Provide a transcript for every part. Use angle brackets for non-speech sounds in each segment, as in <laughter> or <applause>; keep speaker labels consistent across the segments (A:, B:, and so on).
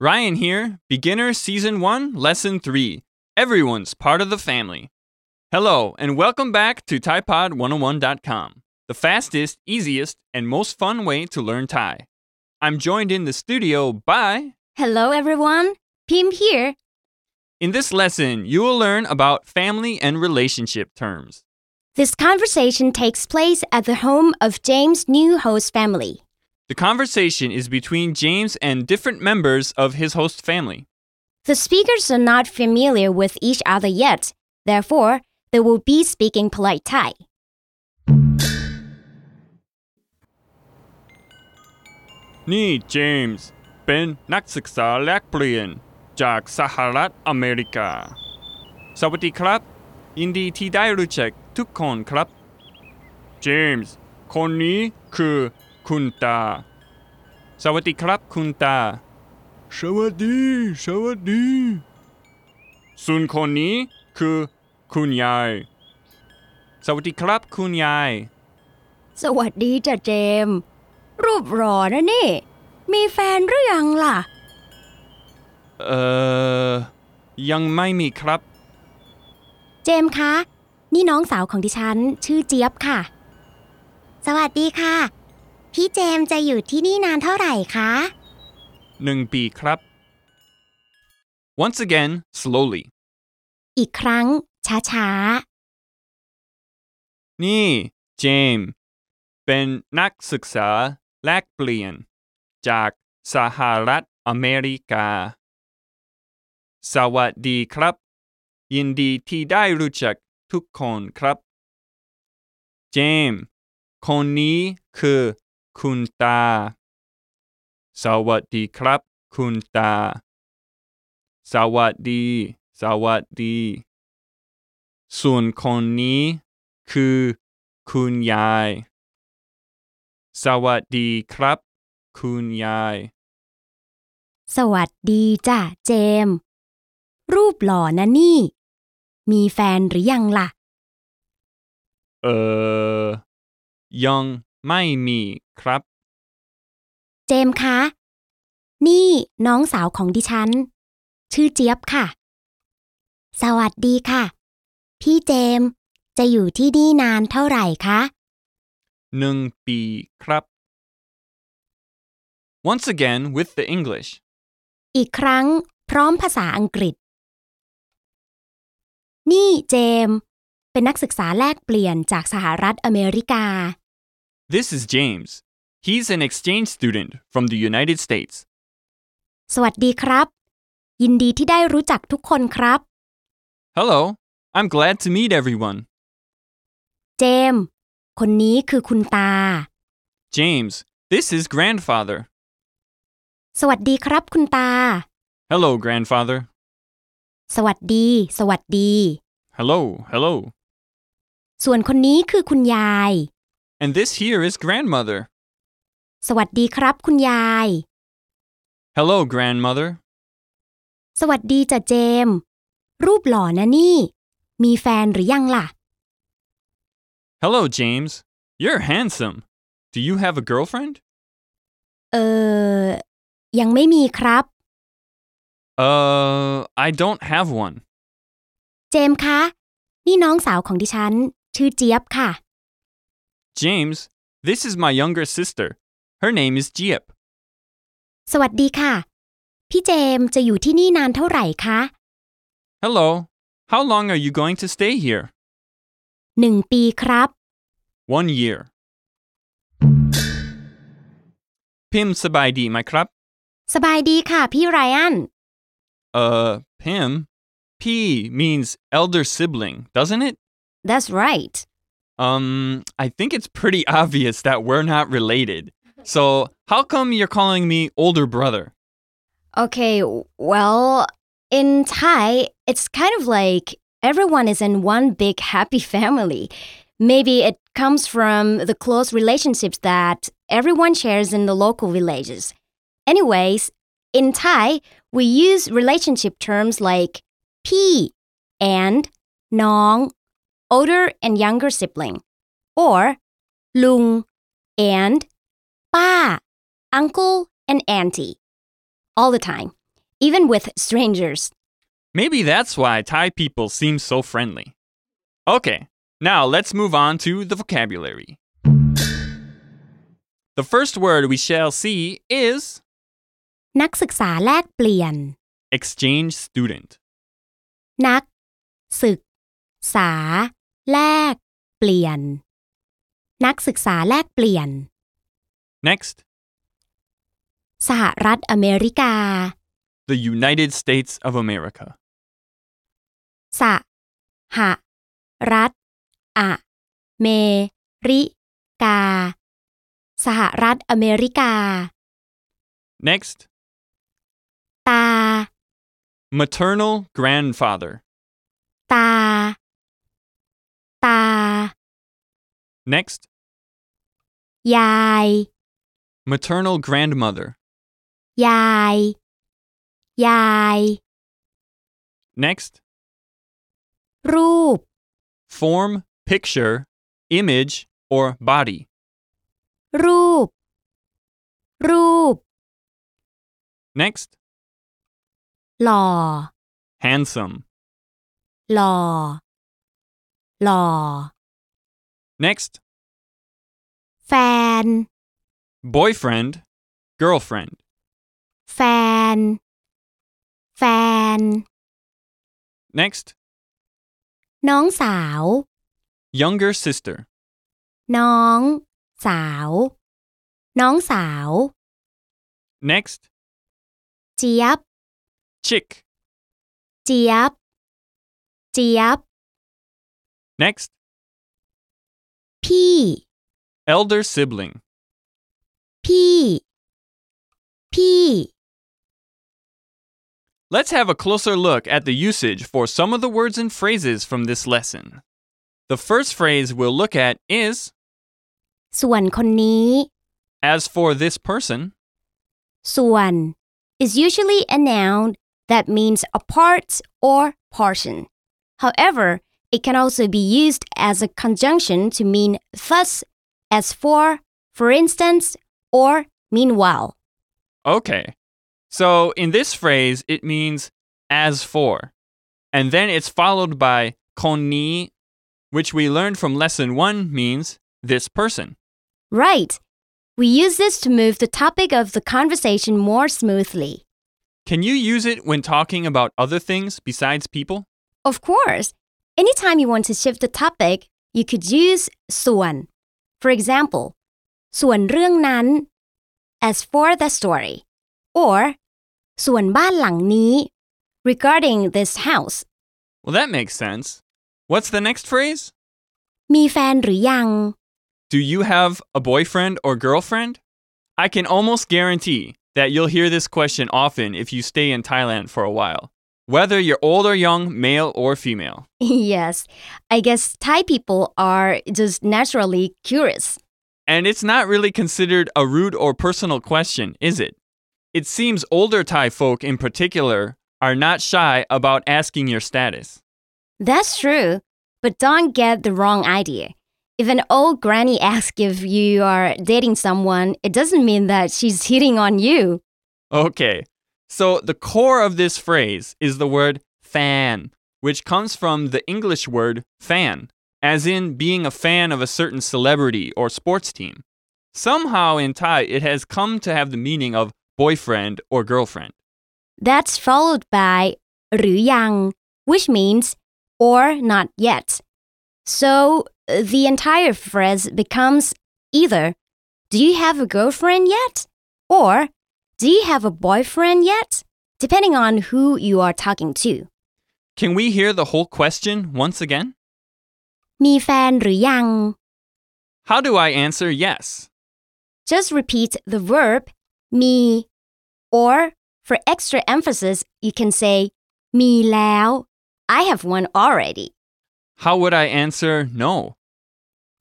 A: Ryan here, Beginner Season 1, Lesson 3. Everyone's part of the family. Hello, and welcome back to ThaiPod101.com, the fastest, easiest, and most fun way to learn Thai. I'm joined in the studio by.
B: Hello everyone Pim here
A: In this lesson, you will learn about family and relationship terms.
B: This conversation takes place at the home of James' new host family
A: The conversation is between James and different members of his host family.
B: The speakers are not familiar with each other yet therefore they will be speaking polite Thai
A: นี่เจมส์เป็นนักศึกษาแลกเปลี่ยนจากสหรัฐอเมริกา สวัสดีครับ ยินดีที่ได้รู้จักทุกคนครับ เจมส์ คนนี้คือคุณตา สวัสดีครับคุณตา สวัสดี สวัสดีส่วนคนนี้คือ คุณยาย สวัสดีครับ คุณยาย
B: สวัสดีจ้ะเจมส์รูปหล่อนะนี่ มีแฟนหรือยังล่ะ
A: เอ่อ ยังไม่มีครับ
B: เจมส์คะ นี่น้องสาวของดิฉัน ชื่อเจี๊ยบค่ะ สวัสดีค่ะ พี่เจมส์จะอยู่ที่นี่นานเท่าไหร่คะ
A: หนึ่งปีครับ Once again, slowly.
B: อีกครั้ง ช้า
A: นี่เจมเป็นนักศึกษาแลกเปลี่ยน จากสหรัฐอเมริกา สวัสดีครับ ยินดีที่ได้รู้จักทุกคนครับ เจมคนนี้คือคุณตา สวัสดีครับ คุณตา สวัสดี สวัสดี ส่วนคนนี้คือคุณยาย สวัสดีครับ คุณยาย
B: ๆสวัสดีจ้ะเจมส์รูปหล่อนะนี่ มีแฟนหรือยังล่ะ
A: เอ่อยังไม่มีครับ
B: เจมส์คะ นี่น้องสาวของดิฉัน ชื่อเจี๊ยบค่ะ สวัสดีค่ะ พี่เจมส์จะอยู่ที่นี่นานเท่าไหร่คะ
A: หนึ่งปีครับ Once again with the English.
B: อีกครั้งพร้อมภาษาอังกฤษ นี่เจมส์เป็นนักศึกษาแลกเปลี่ยนจากสหรัฐอเมริกา
A: This is James. He's an exchange student from the United States.
B: สวัสดีครับ ยินดีที่ได้รู้จักทุกคนครับ
A: Hello. I'm glad to meet everyone.
B: เจมส์คนนี้คือคุณตา
A: James, this is grandfather.
B: สวัสดีครับคุณตา
A: Hello, grandfather.
B: สวัสดี สวัสดี
A: Hello, hello.
B: ส่วนคนนี้คือคุณยาย
A: And this here is grandmother.
B: สวัสดีครับคุณยาย
A: Hello, grandmother.
B: สวัสดีจ้ะเจมส์รูปหล่อนะนี่ มีแฟนหรือยังล่ะ
A: Hello, James. You're handsome. Do you have a girlfriend?
B: เออยังไม่มีครับ
A: Uh, I don't have one.
B: เจมส์คะ นี่น้องสาวของดิฉัน ชื่อเจี๊ยบค่ะ
A: James, this is my younger sister. Her name is Jiep.
B: สวัสดีค่ะ พี่เจมส์จะอยู่ที่นี่นานเท่าไหร่คะ
A: Hello. How long are you going to stay here?
B: หนึ่งปีครับ
A: One year. Pim sabai di my krap.
B: สบายดีค่ะ พี่ไรอัน
A: Uh, Pim. P means elder sibling, doesn't it?
B: That's right
A: Um, I think it's pretty obvious that we're not related. So, how come you're calling me older brother?
B: Okay well in Thai, it's kind of like everyone is in one big happy <laughs> family. Maybe it comes from the close relationships that everyone shares in the local villages. Anyways, in Thai, we use relationship terms like P and Nong, older and younger sibling, or Lung and Pa, uncle and auntie, all the time even with strangers.
A: Maybe that's why Thai people seem so friendly. Okay, now let's move on to the vocabulary. The first word we shall see is
B: นักศึกษาแลกเปลี่ยน
A: exchange student.
B: นัก ศึก ษา แลก เปลี่ยน นักศึกษาแลกเปลี่ยน
A: Next,
B: สหรัฐอเมริกา
A: the United States of America.
B: สหรัฐอเมริกา สหรัฐอเมริกา
A: Next,
B: ตา
A: maternal grandfather.
B: ตา ตา
A: Next,
B: ยาย
A: maternal grandmother.
B: ยาย ยาย
A: Next,
B: รูป
A: form, picture, image, or body.
B: รูป รูป
A: Next,
B: หล่อ
A: handsome.
B: หล่อ หล่อ
A: Next,
B: แฟน
A: boyfriend, girlfriend.
B: แฟน แฟน
A: Next,
B: น้องสาว
A: younger sister.
B: น้อง สาว น้องสาว
A: Next,
B: เจี๊ยบ
A: chick.
B: เจี๊ยบ เจี๊ยบ
A: Next,
B: พี่
A: elder sibling.
B: พี่ พี่
A: Let's have a closer look at the usage for some of the words and phrases from this lesson. The first phrase we'll look at is
B: ส่วนคนนี้
A: as for this person,
B: ส่วน is usually a noun that means a part or portion. However, it can also be used as a conjunction to mean thus, as for, for instance, or meanwhile.
A: Okay. So in this phrase, it means as for. And then it's followed by koni, which we learned from lesson one means this person.
B: Right. We use this to move the topic of the conversation more smoothly.
A: Can you use it when talking about other things besides people?
B: Of course, anytime you want to shift the topic, you could use ส่วน For example, ส่วนเรื่องนั้น as for the story or ส่วนบ้านหลังนี้ regarding this house.
A: Well, that makes sense. What's the next phrase?
B: มีแฟนหรือยัง
A: Do you have a boyfriend or girlfriend? I can almost guarantee that you'll hear this question often if you stay in Thailand for a while, whether you're old or young, male or female. <laughs>
B: yes, I guess Thai people are just naturally curious.
A: And it's not really considered a rude or personal question, is it? It seems older Thai folk in particular are not shy about asking your status.
B: That's true, but don't get the wrong idea. If an old granny asks if you are dating someone, it doesn't mean that she's <laughs> hitting on you.
A: Okay, so the core of this phrase is the word fan, which comes from the English word fan, as in being a fan of a certain celebrity or sports team. Somehow in Thai, it has come to have the meaning of boyfriend or girlfriend.
B: That's followed by หรือยัง which means or not yet. So the entire phrase becomes either do you have a girlfriend yet or do you have a boyfriend yet depending on who you are talking to.
A: Can we hear the whole question once again?
B: มีแฟนหรือยัง
A: How do I answer yes?
B: Just repeat the verb me. Or for extra emphasis, you can say me lao. I have one already.
A: How would I answer no?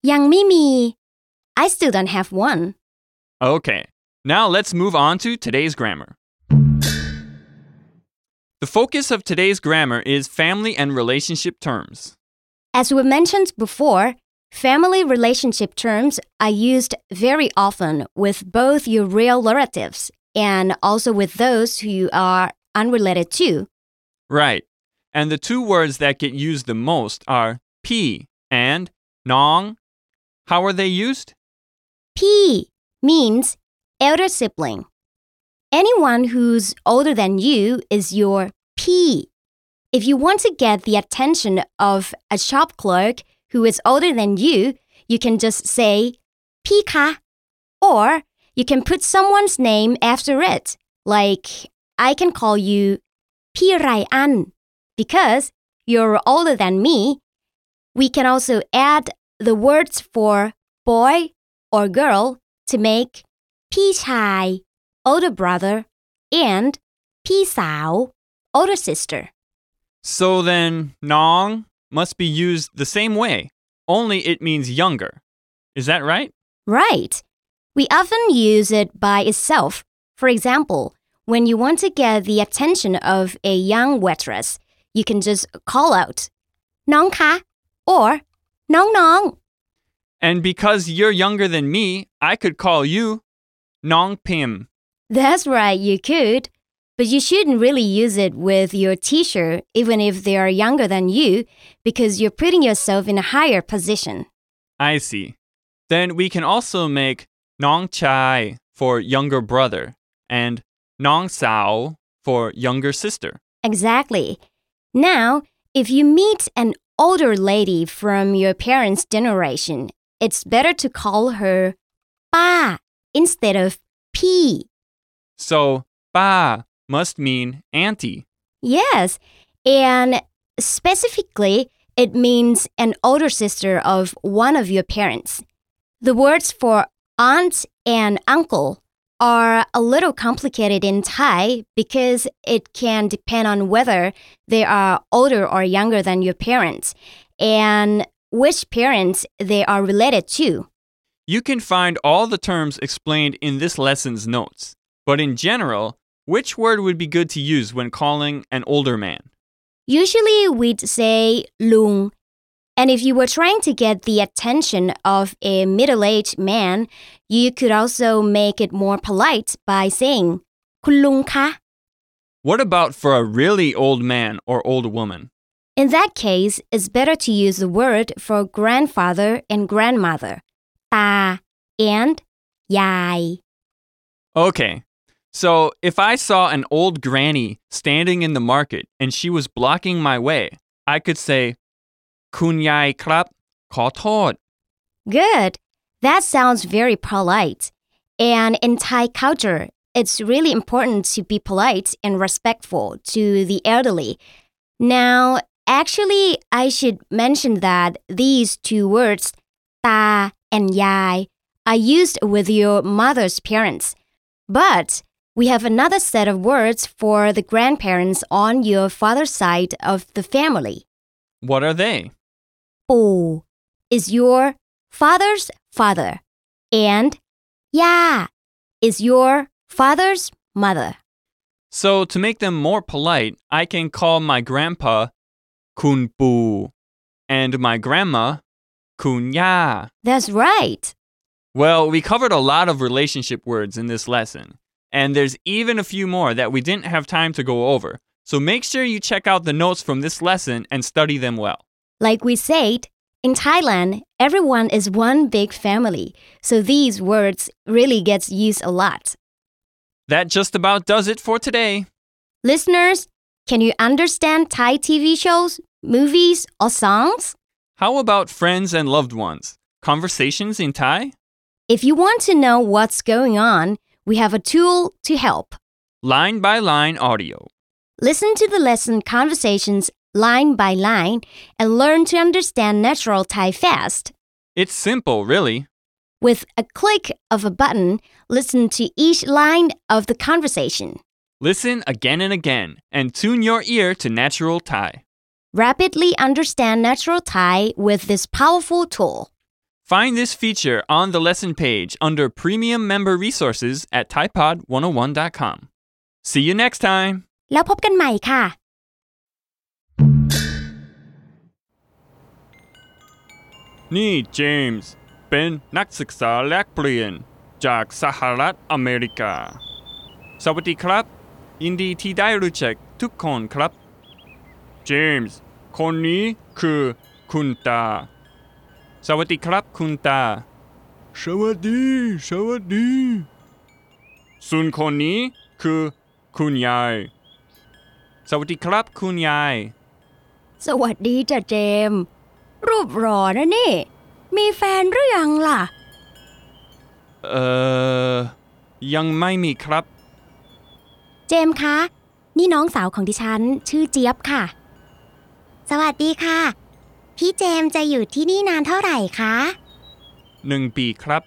B: Yang mimi. I still don't have one.
A: Okay. Now let's move on to today's grammar. The focus of today's grammar is family and relationship terms.
B: As we mentioned before, family relationship terms are used very often with both your real relatives and also with those who you are unrelated to.
A: Right. And the two words that get used the most are P and Nong. How are they used?
B: P means elder sibling. Anyone who's older than you is your P. If you want to get the attention of a shop clerk who is older than you, you can just say Pika, or you can put someone's name after it. Like, I can call you Piraian because you're older than me. We can also add the words for boy or girl to make Pichai, older brother, and Pisao, older sister.
A: So then, Nong must be used the same way, only it means younger. Is that right?
B: Right. We often use it by itself. For example, when you want to get the attention of a young waitress, you can just call out, Nong ka, or Nong Nong.
A: And because you're younger than me, I could call you Nong Pim.
B: That's right, you could. But you shouldn't really use it with your teacher, even if they are younger than you, because you're putting yourself in a higher position.
A: I see. Then we can also make Nong Chai for younger brother and Nong Sao for younger sister.
B: Exactly. Now, if you meet an older lady from your parents' generation, it's better to call her Ba instead of P.
A: So, Ba must mean auntie.
B: Yes, and specifically, it means an older sister of one of your parents. The words for aunt and uncle are a little complicated in Thai because it can depend on whether they are older or younger than your parents and which parents they are related to.
A: You can find all the terms explained in this lesson's notes. But in general, which word would be good to use when calling an older man?
B: Usually we'd say lung. And if you were trying to get the attention of a middle aged man, you could also make it more polite by saying "kulungka."
A: What about for a really old man or old woman?
B: In that case, it's better to use the word for grandfather and grandmother, ta and yai.
A: Okay, so if I saw an old granny standing in the market and she was blocking my way, I could say, Kunyai krap, thod."
B: Good. That sounds very polite. And in Thai culture, it's really important to be polite and respectful to the elderly. Now, actually, I should mention that these two words, ta and yai, are used with your mother's parents. But we have another set of words for the grandparents on your father's side of the family.
A: What are they?
B: Bu is your father's father, and ya is your father's mother.
A: So, to make them more polite, I can call my grandpa Kun Bu and my grandma Kun Ya.
B: That's right.
A: Well, we covered a lot of relationship words in this lesson and there's even a few more that we didn't have time to go over. So make sure you check out the notes from this lesson and study them well.
B: Like we said, in Thailand, everyone is one big family, so these words really gets used a lot.
A: That just about does it for today.
B: Listeners, can you understand Thai TV shows, movies, or songs?
A: How about friends and loved ones? Conversations in Thai?
B: If you want to know what's going on, we have a tool to help.
A: Line by line audio.
B: Listen to the lesson conversations line by line and learn to understand natural Thai fast.
A: It's simple, really.
B: With a click of a button, listen to each line of the conversation.
A: Listen again and again and tune your ear to natural Thai.
B: Rapidly understand natural Thai with this powerful tool.
A: Find this feature on the lesson page under Premium Member Resources at typod101.com. See you next time!
B: แล้วพบกันใหม่ค่ะ
A: นี่เจมส์เป็นนักศึกษาแลกเปลี่ยนจากสหรัฐอเมริกา สวัสดีครับ ยินดีที่ได้รู้จักทุกคนครับ เจมส์คนนี้คือคุณตา สวัสดีครับคุณตา สวัสดี สวัสดีส่วนคนนี้คือคุณยาย สวัสดีครับคุณยาย
B: สวัสดีจ้ะเจมส์รูปหล่อนะนี่ มีแฟนหรือยังล่ะ
A: เอ่อ ยังไม่มีครับ
B: เจมส์คะ นี่น้องสาวของดิฉัน ชื่อเจี๊ยบค่ะ สวัสดีค่ะ พี่เจมจะอยู่ที่นี่นานเท่าไหร่คะ
A: หนึ่งปีครับ